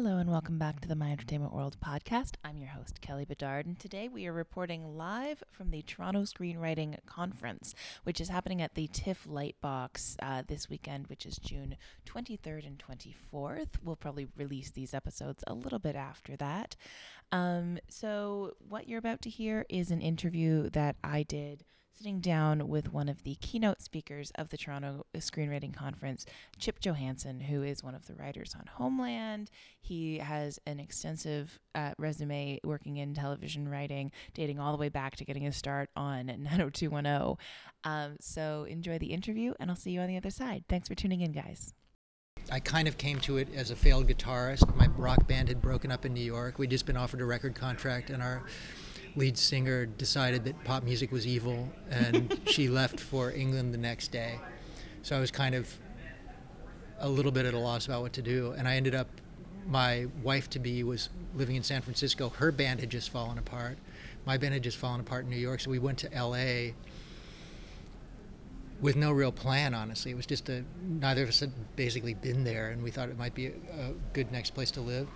Hello and welcome back to the My Entertainment World podcast. I'm your host, Kelly Bedard, and today we are reporting live from the Toronto Screenwriting Conference, which is happening at the TIFF Lightbox uh, this weekend, which is June 23rd and 24th. We'll probably release these episodes a little bit after that. Um, so, what you're about to hear is an interview that I did sitting down with one of the keynote speakers of the Toronto Screenwriting Conference, Chip Johannessen, who is one of the writers on Homeland. He has an extensive uh, resume working in television writing, dating all the way back to getting his start on 90210. Um, so enjoy the interview, and I'll see you on the other side. Thanks for tuning in, guys. I kind of came to it as a failed guitarist. My rock band had broken up in New York. We'd just been offered a record contract, and our lead singer decided that pop music was evil, and she left for England the next day. So I was kind of a little bit at a loss about what to do, and I ended up. My wife to be was living in San Francisco. Her band had just fallen apart. My band had just fallen apart in New York, so we went to L.A. with no real plan. Honestly, it was just a neither of us had basically been there, and we thought it might be a, a good next place to live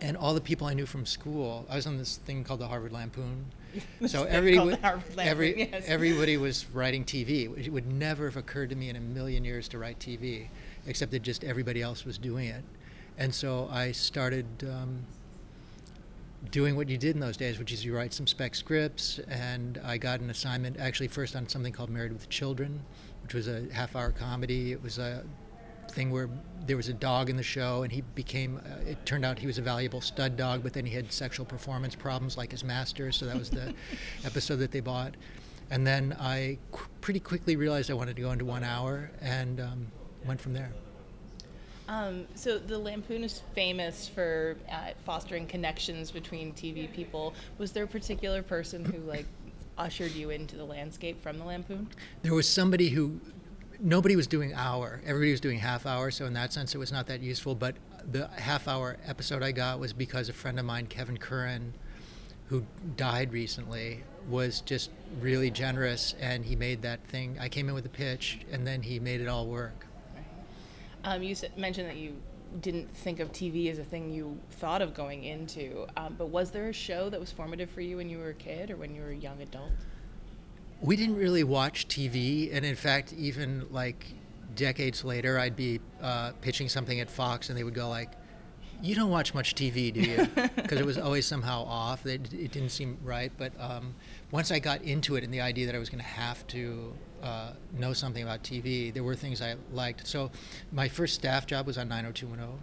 and all the people I knew from school. I was on this thing called the Harvard Lampoon. so everybody, Lampoon, every, yes. everybody was writing TV. It would never have occurred to me in a million years to write TV, except that just everybody else was doing it. And so I started um, doing what you did in those days, which is you write some spec scripts. And I got an assignment actually first on something called Married with Children, which was a half-hour comedy. It was a thing where there was a dog in the show and he became uh, it turned out he was a valuable stud dog but then he had sexual performance problems like his master so that was the episode that they bought and then i qu- pretty quickly realized i wanted to go into one hour and um, went from there um, so the Lampoon is famous for uh, fostering connections between TV people. Was there a particular person who like ushered you into the landscape from the Lampoon? There was somebody who nobody was doing hour. Everybody was doing half hour. So in that sense, it was not that useful. But the half hour episode I got was because a friend of mine, Kevin Curran, who died recently, was just really generous, and he made that thing. I came in with a pitch, and then he made it all work. Um, you mentioned that you didn't think of TV as a thing you thought of going into, um, but was there a show that was formative for you when you were a kid or when you were a young adult? We didn't really watch TV, and in fact, even like decades later, I'd be uh, pitching something at Fox, and they would go like, "You don't watch much TV, do you?" Because it was always somehow off. It, it didn't seem right. But um, once I got into it, and the idea that I was going to have to uh, know something about TV, there were things I liked. So, my first staff job was on 90210.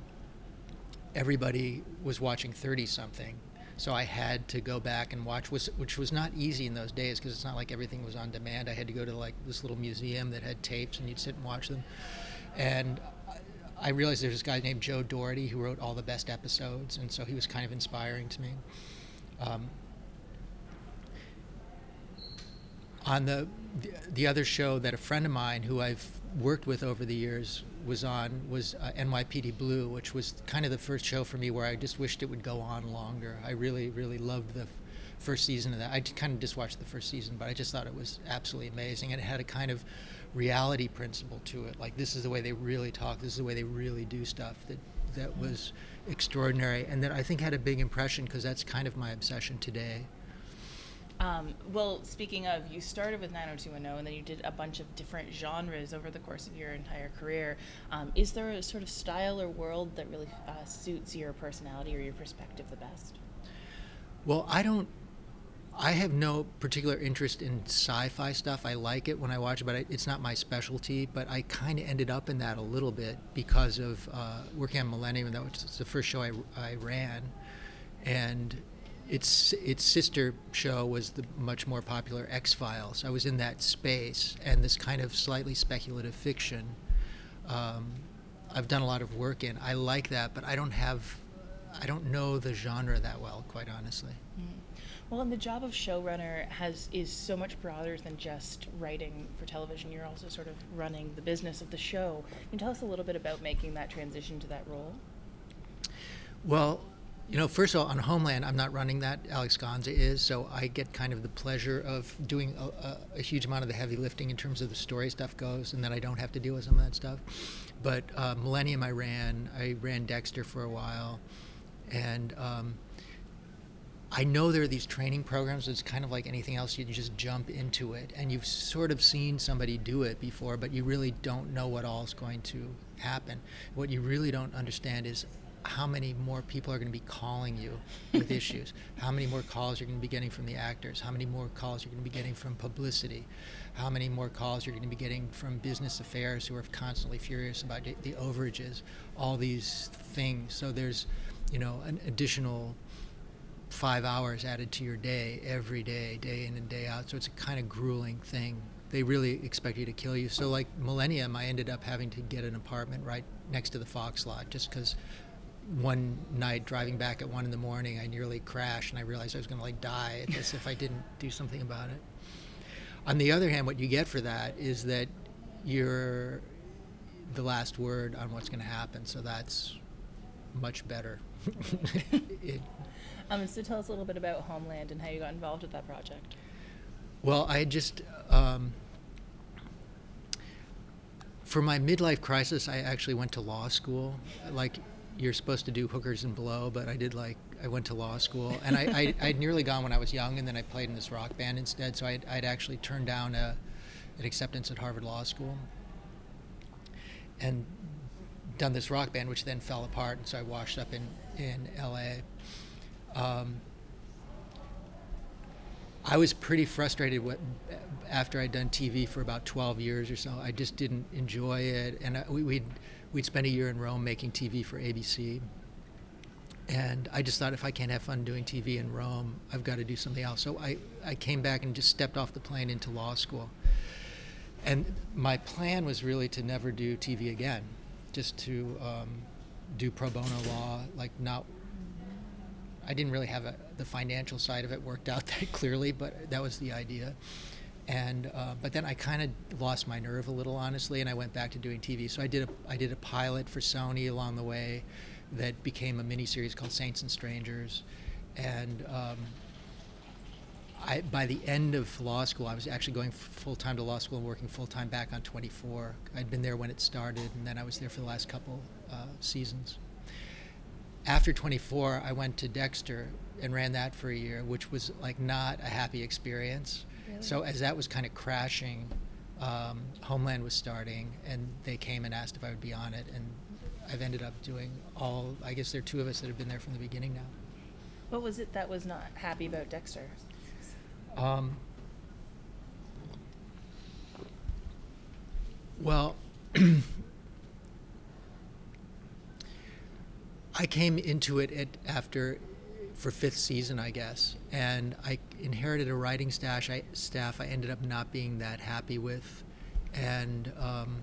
Everybody was watching 30 something so I had to go back and watch, which was not easy in those days because it's not like everything was on demand. I had to go to like this little museum that had tapes, and you'd sit and watch them. And I realized there's this guy named Joe Dougherty who wrote all the best episodes, and so he was kind of inspiring to me. Um, on the the other show that a friend of mine who I've worked with over the years was on was uh, NYPD Blue, which was kind of the first show for me where I just wished it would go on longer. I really, really loved the f- first season of that. I kind of just watched the first season, but I just thought it was absolutely amazing, and it had a kind of reality principle to it. Like this is the way they really talk. This is the way they really do stuff. That that was extraordinary, and that I think had a big impression because that's kind of my obsession today. Um, well, speaking of, you started with 90210 and then you did a bunch of different genres over the course of your entire career. Um, is there a sort of style or world that really uh, suits your personality or your perspective the best? Well, I don't. I have no particular interest in sci-fi stuff. I like it when I watch it, but it's not my specialty. But I kind of ended up in that a little bit because of uh, working on Millennium, and that was the first show I, I ran, and its its sister show was the much more popular X Files. I was in that space, and this kind of slightly speculative fiction. Um, I've done a lot of work in. I like that, but I don't have, I don't know the genre that well, quite honestly. Mm. Well, and the job of showrunner has is so much broader than just writing for television. You're also sort of running the business of the show. Can you tell us a little bit about making that transition to that role? Well, you know, first of all, on Homeland, I'm not running that. Alex Gansa is, so I get kind of the pleasure of doing a, a, a, huge amount of the heavy lifting in terms of the story stuff goes, and then I don't have to deal with some of that stuff. but uh, Millennium I ran. I ran Dexter for a while, and um, I know there are these training programs. It's kind of like anything else. You just jump into it, and you've sort of seen somebody do it before, but you really don't know what all is going to happen. What you really don't understand is how many more people are going to be calling you with issues, how many more calls you're going to be getting from the actors, how many more calls you're going to be getting from publicity, how many more calls you're going to be getting from business affairs who are constantly furious about the overages, all these things. So there's, you know, an additional five hours added to your day every day, day in and day out. So it's a kind of grueling thing. They really expect you to kill you. So like Millennium, I ended up having to get an apartment right next to the Fox lot just because one night driving back at one in the morning, I nearly crashed and I realized I was going to like die at this if I didn't do something about it. On the other hand, what you get for that is that you're the last word on what's going to happen. So that's much better. it, um, so tell us a little bit about Homeland and how you got involved with that project. Well, I just um, for my midlife crisis, I actually went to law school. Like you're supposed to do hookers and blow, but I did like I went to law school, and I, I would nearly gone when I was young, and then I played in this rock band instead. So I'd, I'd actually turned down a, an acceptance at Harvard Law School, and done this rock band, which then fell apart, and so I washed up in in L.A. Um, I was pretty frustrated with, after I'd done TV for about 12 years or so. I just didn't enjoy it, and I, we, we'd we'd spent a year in Rome making TV for ABC. And I just thought if I can't have fun doing TV in Rome, I've got to do something else. So I, I came back and just stepped off the plane into law school. And my plan was really to never do TV again, just to um, do pro bono law, like not. I didn't really have a, the financial side of it worked out that clearly, but that was the idea. And uh, but then I kind of lost my nerve a little, honestly, and I went back to doing TV. So I did a I did a pilot for Sony along the way, that became a miniseries called Saints and Strangers, and. Um, I, by the end of law school, I was actually going full time to law school and working full time back on 24. I'd been there when it started, and then I was there for the last couple uh, seasons. After 24, I went to Dexter and ran that for a year, which was like not a happy experience. So as that was kind of crashing, um, Homeland was starting, and they came and asked if I would be on it, and I've ended up doing all. I guess there are two of us that have been there from the beginning now. What was it that was not happy about Dexter? Um, well, I came into it at, after for fifth season, I guess. And I inherited a writing stash I, staff I ended up not being that happy with, and um,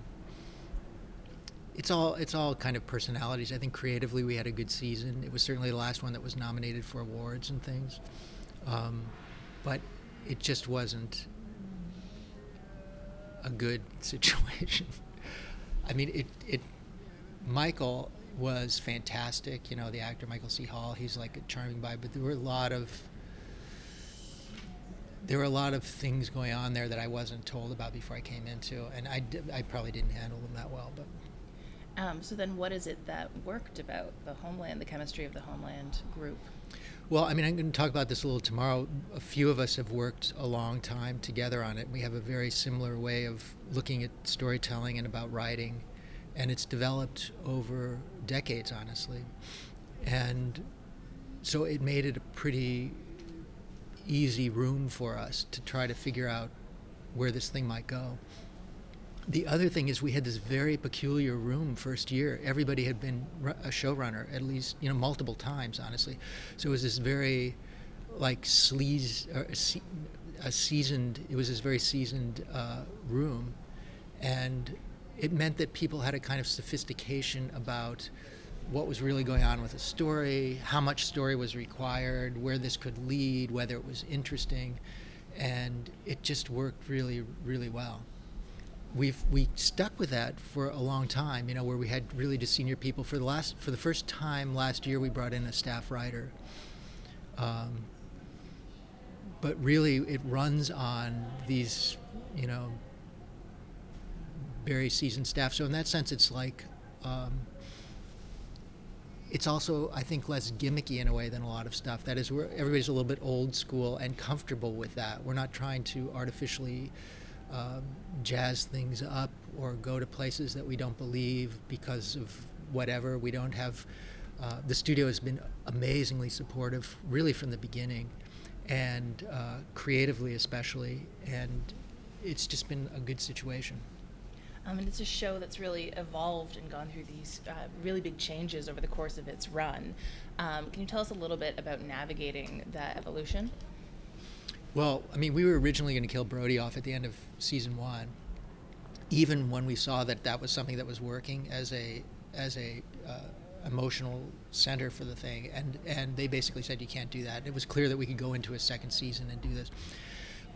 it's all it's all kind of personalities. I think creatively we had a good season. It was certainly the last one that was nominated for awards and things, um, but it just wasn't a good situation. I mean, it it Michael was fantastic. You know, the actor Michael C. Hall, he's like a charming guy, but there were a lot of there were a lot of things going on there that I wasn't told about before I came into, and I, I probably didn't handle them that well. But um, so then, what is it that worked about the Homeland, the chemistry of the Homeland group? Well, I mean, I'm going to talk about this a little tomorrow. A few of us have worked a long time together on it. We have a very similar way of looking at storytelling and about writing and it's developed over decades, honestly. And so it made it a pretty easy room for us to try to figure out where this thing might go. The other thing is we had this very peculiar room first year. Everybody had been a showrunner at least, you know, multiple times, honestly. So it was this very, like, sleaze, a, seasoned, it was this very seasoned uh, room. And it meant that people had a kind of sophistication about what was really going on with a story, how much story was required, where this could lead, whether it was interesting, and it just worked really, really well. We've we stuck with that for a long time, you know, where we had really just senior people. For the last, for the first time last year, we brought in a staff writer. Um, but really, it runs on these, you know, very seasoned staff. So in that sense, it's like. Um, it's also, I think, less gimmicky in a way than a lot of stuff. That is, where everybody's a little bit old school and comfortable with that. We're not trying to artificially um, jazz things up or go to places that we don't believe because of whatever. We don't have. Uh, the studio has been amazingly supportive, really from the beginning, and uh, creatively especially, and it's just been a good situation. Um, and it's a show that's really evolved and gone through these uh, really big changes over the course of its run. Um, can you tell us a little bit about navigating that evolution? Well, I mean, we were originally going to kill Brody off at the end of season one. Even when we saw that that was something that was working as a as a uh, emotional center for the thing, and and they basically said you can't do that. It was clear that we could go into a second season and do this.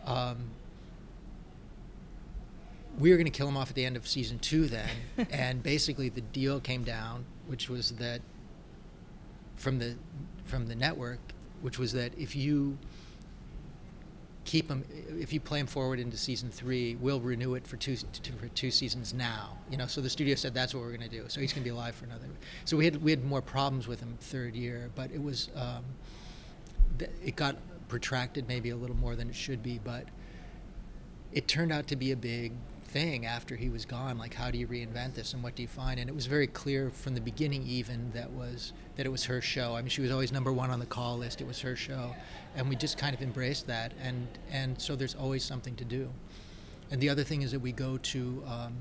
Um, we were going to kill him off at the end of season two then and basically the deal came down which was that from the from the network which was that if you keep him if you play him forward into season three we'll renew it for two for two seasons now you know? So the studio said that's what we're going to do. So he's going to be alive for another so we had we had more problems with him third year but it was um, it got protracted maybe a little more than it should be but it turned out to be a big thing after he was gone like how do you reinvent this and what do you find? And it was very clear from the beginning even that was that it was her show. I mean she was always number one on the call list. It was her show. And we just kind of embraced that. And and so there's always something to do. And the other thing is that we go to um,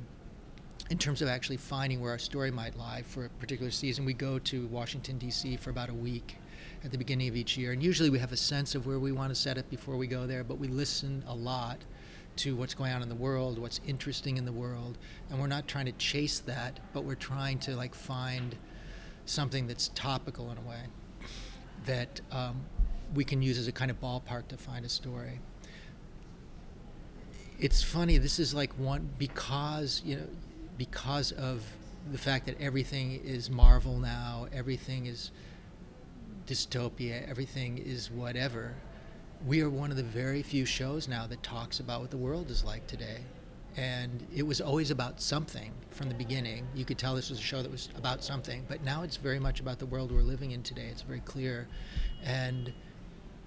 in terms of actually finding where our story might lie for a particular season we go to washington d.c for about a week at the beginning of each year. And usually we have a sense of where we want to set it before we go there but we listen a lot to what's going on in the world, what's interesting in the world, and we're not trying to chase that, but we're trying to like find something that's topical in a way that um, we can use as a kind of ballpark to find a story. It's funny. This is like one because you know because of the fact that everything is Marvel now, everything is dystopia, everything is whatever we are one of the very few shows now that talks about what the world is like today. And it was always about something from the beginning. You could tell this was a show that was about something, but now it's very much about the world we're living in today. It's very clear. And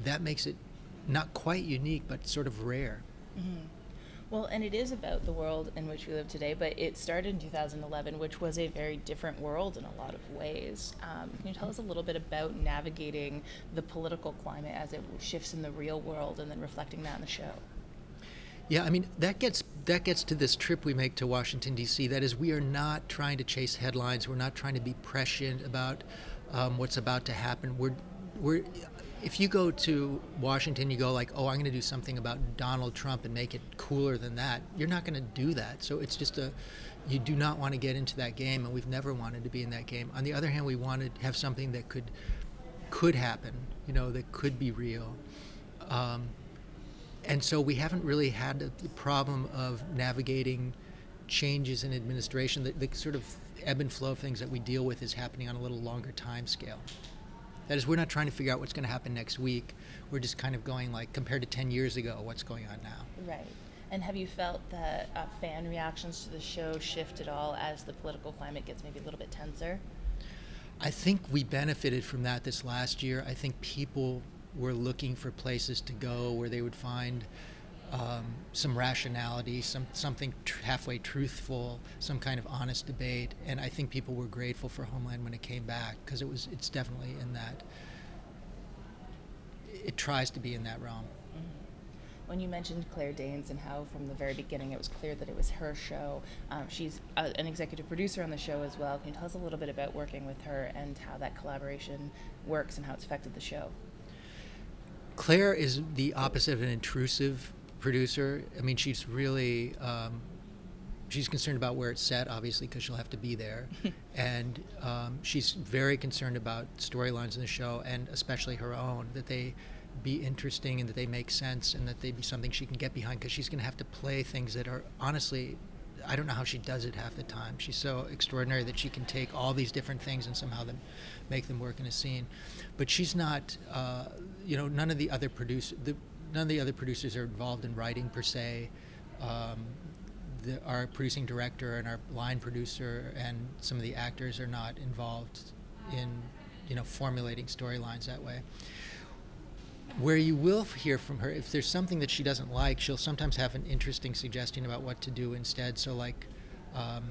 that makes it not quite unique, but sort of rare. Mm-hmm. Well, and it is about the world in which we live today, but it started in 2011, which was a very different world in a lot of ways. Um, can you tell us a little bit about navigating the political climate as it shifts in the real world and then reflecting that in the show? Yeah, I mean that gets that gets to this trip we make to Washington D.C. That is, we are not trying to chase headlines. We're not trying to be prescient about um, what's about to happen. We're we're if you go to Washington, you go like, oh, I'm going to do something about Donald Trump and make it cooler than that. You're not going to do that. So it's just a, you do not want to get into that game, and we've never wanted to be in that game. On the other hand, we want to have something that could, could happen, you know, that could be real. Um, and so we haven't really had the problem of navigating changes in administration. The, the sort of ebb and flow of things that we deal with is happening on a little longer time scale. That is, we're not trying to figure out what's going to happen next week. We're just kind of going like, compared to 10 years ago, what's going on now. Right. And have you felt that uh, fan reactions to the show shift at all as the political climate gets maybe a little bit tenser? I think we benefited from that this last year. I think people were looking for places to go where they would find um, some rationality, some something tr- halfway truthful, some kind of honest debate, and I think people were grateful for Homeland when it came back because it was it's definitely in that. It tries to be in that realm. Mm-hmm. When you mentioned Claire Danes and how from the very beginning it was clear that it was her show, um, she's a, uh, an executive producer on the show as well. Can you tell us a little bit about working with her and how that collaboration works and how it's affected the show? Claire is the opposite of an intrusive producer. I mean, she's really um, she's concerned about where it's set, obviously, because she'll have to be there, and um, she's very concerned about storylines in the show, and especially her own, that they be interesting and that they make sense and that they be something she can get behind because she's going to have to play things that are honestly I don't know how she does it half the time. She's so extraordinary that she can take all these different things and somehow them make them work in a scene. But she's not, uh, you know, none of the other producers, the none of the other producers are involved in writing per se. Um, the, our producing director and our line producer and some of the actors are not involved in you know formulating storylines that way where you will hear from her if there's something that she doesn't like she'll sometimes have an interesting suggestion about what to do instead so like um,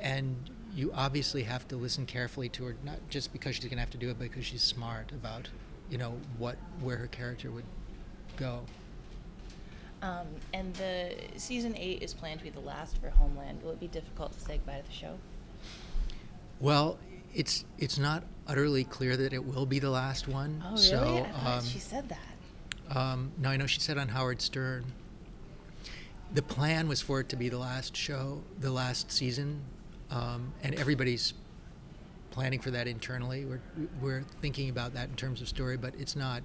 and you obviously have to listen carefully to her not just because she's going to have to do it but because she's smart about you know what where her character would go um, and the season eight is planned to be the last for Homeland. Will it be difficult to say goodbye to the show? Well, it's it's not utterly clear that it will be the last one. Oh, really? So, um, she said that. Um, no, I know she said on Howard Stern. The plan was for it to be the last show, the last season, um, and everybody's planning for that internally. We're we're thinking about that in terms of story, but it's not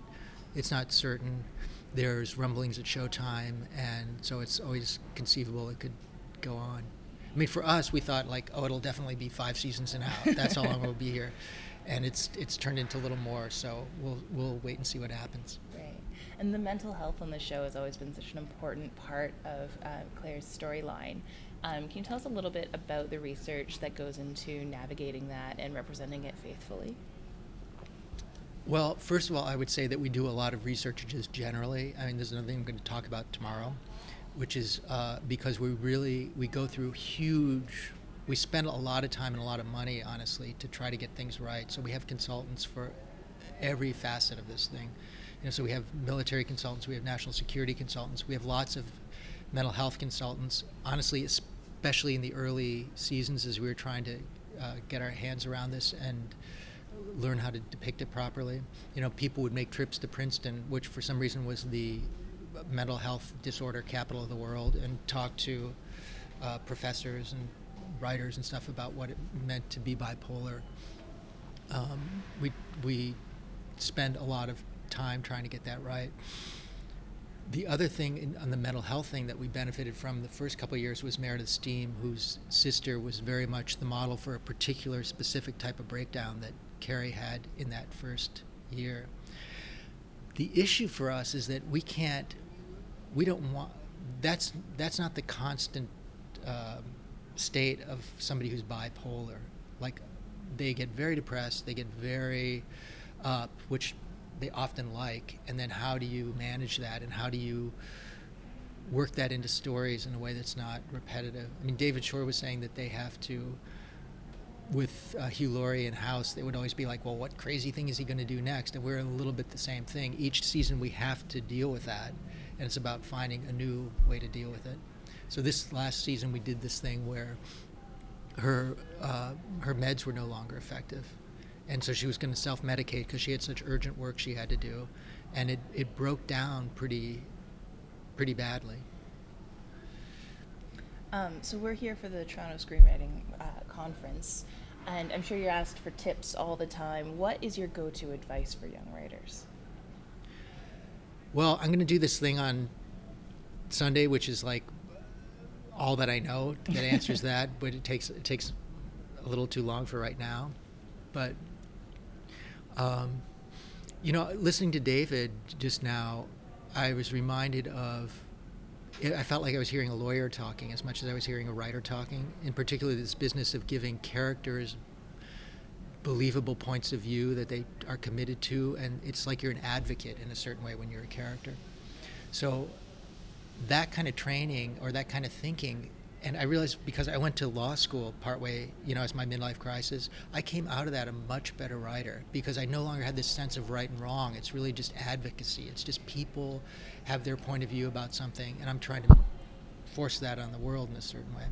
it's not certain. There's rumblings at Showtime, and so it's always conceivable it could go on. I mean, for us, we thought like, oh, it'll definitely be five seasons and out. That's how long we'll be here, and it's it's turned into a little more. So we'll we'll wait and see what happens. Right. And the mental health on the show has always been such an important part of uh, Claire's storyline. Um, can you tell us a little bit about the research that goes into navigating that and representing it faithfully? Well, first of all, I would say that we do a lot of research just generally. I mean, there's another thing I'm going to talk about tomorrow, which is uh, because we really we go through huge. We spend a lot of time and a lot of money, honestly, to try to get things right. So we have consultants for every facet of this thing. You know, so we have military consultants, we have national security consultants, we have lots of mental health consultants. Honestly, especially in the early seasons, as we were trying to uh, get our hands around this and learn how to depict it properly. You know, people would make trips to Princeton, which for some reason was the mental health disorder capital of the world, and talk to uh, professors and writers and stuff about what it meant to be bipolar. Um, we we spend a lot of time trying to get that right. The other thing in, on the mental health thing that we benefited from the first couple of years was Meredith Stiehm, whose sister was very much the model for a particular specific type of breakdown that Carrie had in that first year. The issue for us is that we can't, we don't want, that's, that's not the constant um, state of somebody who's bipolar. Like, they get very depressed, they get very up, which they often like, and then how do you manage that, and how do you work that into stories in a way that's not repetitive? I mean, David Shore was saying that they have to with uh, Hugh Laurie and House, they would always be like, well, what crazy thing is he going to do next? And we're a little bit the same thing. Each season we have to deal with that, and it's about finding a new way to deal with it. So this last season we did this thing where her uh, her meds were no longer effective, and so she was going to self-medicate because she had such urgent work she had to do, and it, it broke down pretty pretty badly. Um, so we're here for the Toronto Screenwriting uh, Conference, and I'm sure you're asked for tips all the time. What is your go-to advice for young writers? Well, I'm going to do this thing on Sunday, which is like all that I know that answers that, but it takes it takes a little too long for right now. But um, you know, listening to David just now, I was reminded of I felt like I was hearing a lawyer talking as much as I was hearing a writer talking. In particular, this business of giving characters believable points of view that they are committed to, and it's like you're an advocate in a certain way when you're a character. So, that kind of training or that kind of thinking and I realized because I went to law school partway, you know, as my midlife crisis, I came out of that a much better writer because I no longer had this sense of right and wrong. It's really just advocacy. It's just people have their point of view about something, and I'm trying to force that on the world in a certain way.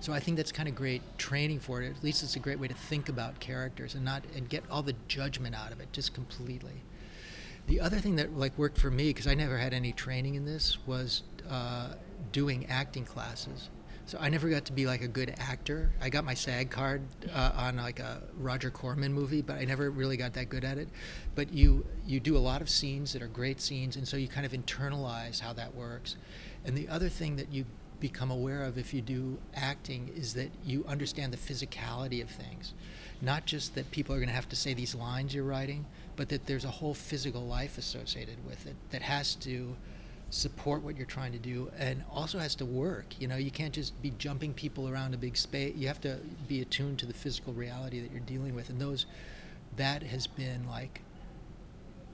So I think that's kind of great training for it. At least it's a great way to think about characters and not and get all the judgment out of it just completely. The other thing that like worked for me because I never had any training in this was. Uh, doing acting classes. So I never got to be like a good actor. I got my SAG card uh, on like a Roger Corman movie, but I never really got that good at it. But you you do a lot of scenes that are great scenes, and so you kind of internalize how that works. And the other thing that you become aware of if you do acting is that you understand the physicality of things, not just that people are going to have to say these lines you're writing, but that there's a whole physical life associated with it that has to support what you're trying to do and also has to work. You know you can't just be jumping people around a big space you have to be attuned to the physical reality that you're dealing with. And those that has been like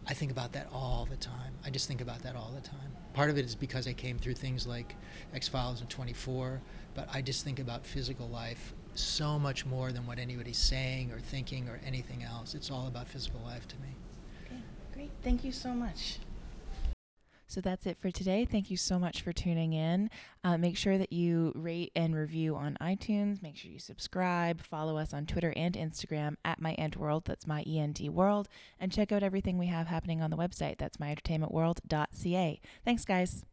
i think about that all the time. I just think about that all the time. Part of it is because i came through things like x-files and 24 but i just think about physical life so much more than what anybody's saying or thinking or anything else it's all about physical life to me Okay, great. Thank you so much. So that's it for today. Thank you so much for tuning in. Uh, make sure that you rate and review on iTunes. Make sure you subscribe. Follow us on Twitter and Instagram at My Ent World. That's my ENT World. And check out everything we have happening on the website. That's myentertainmentworld.ca. Thanks, guys.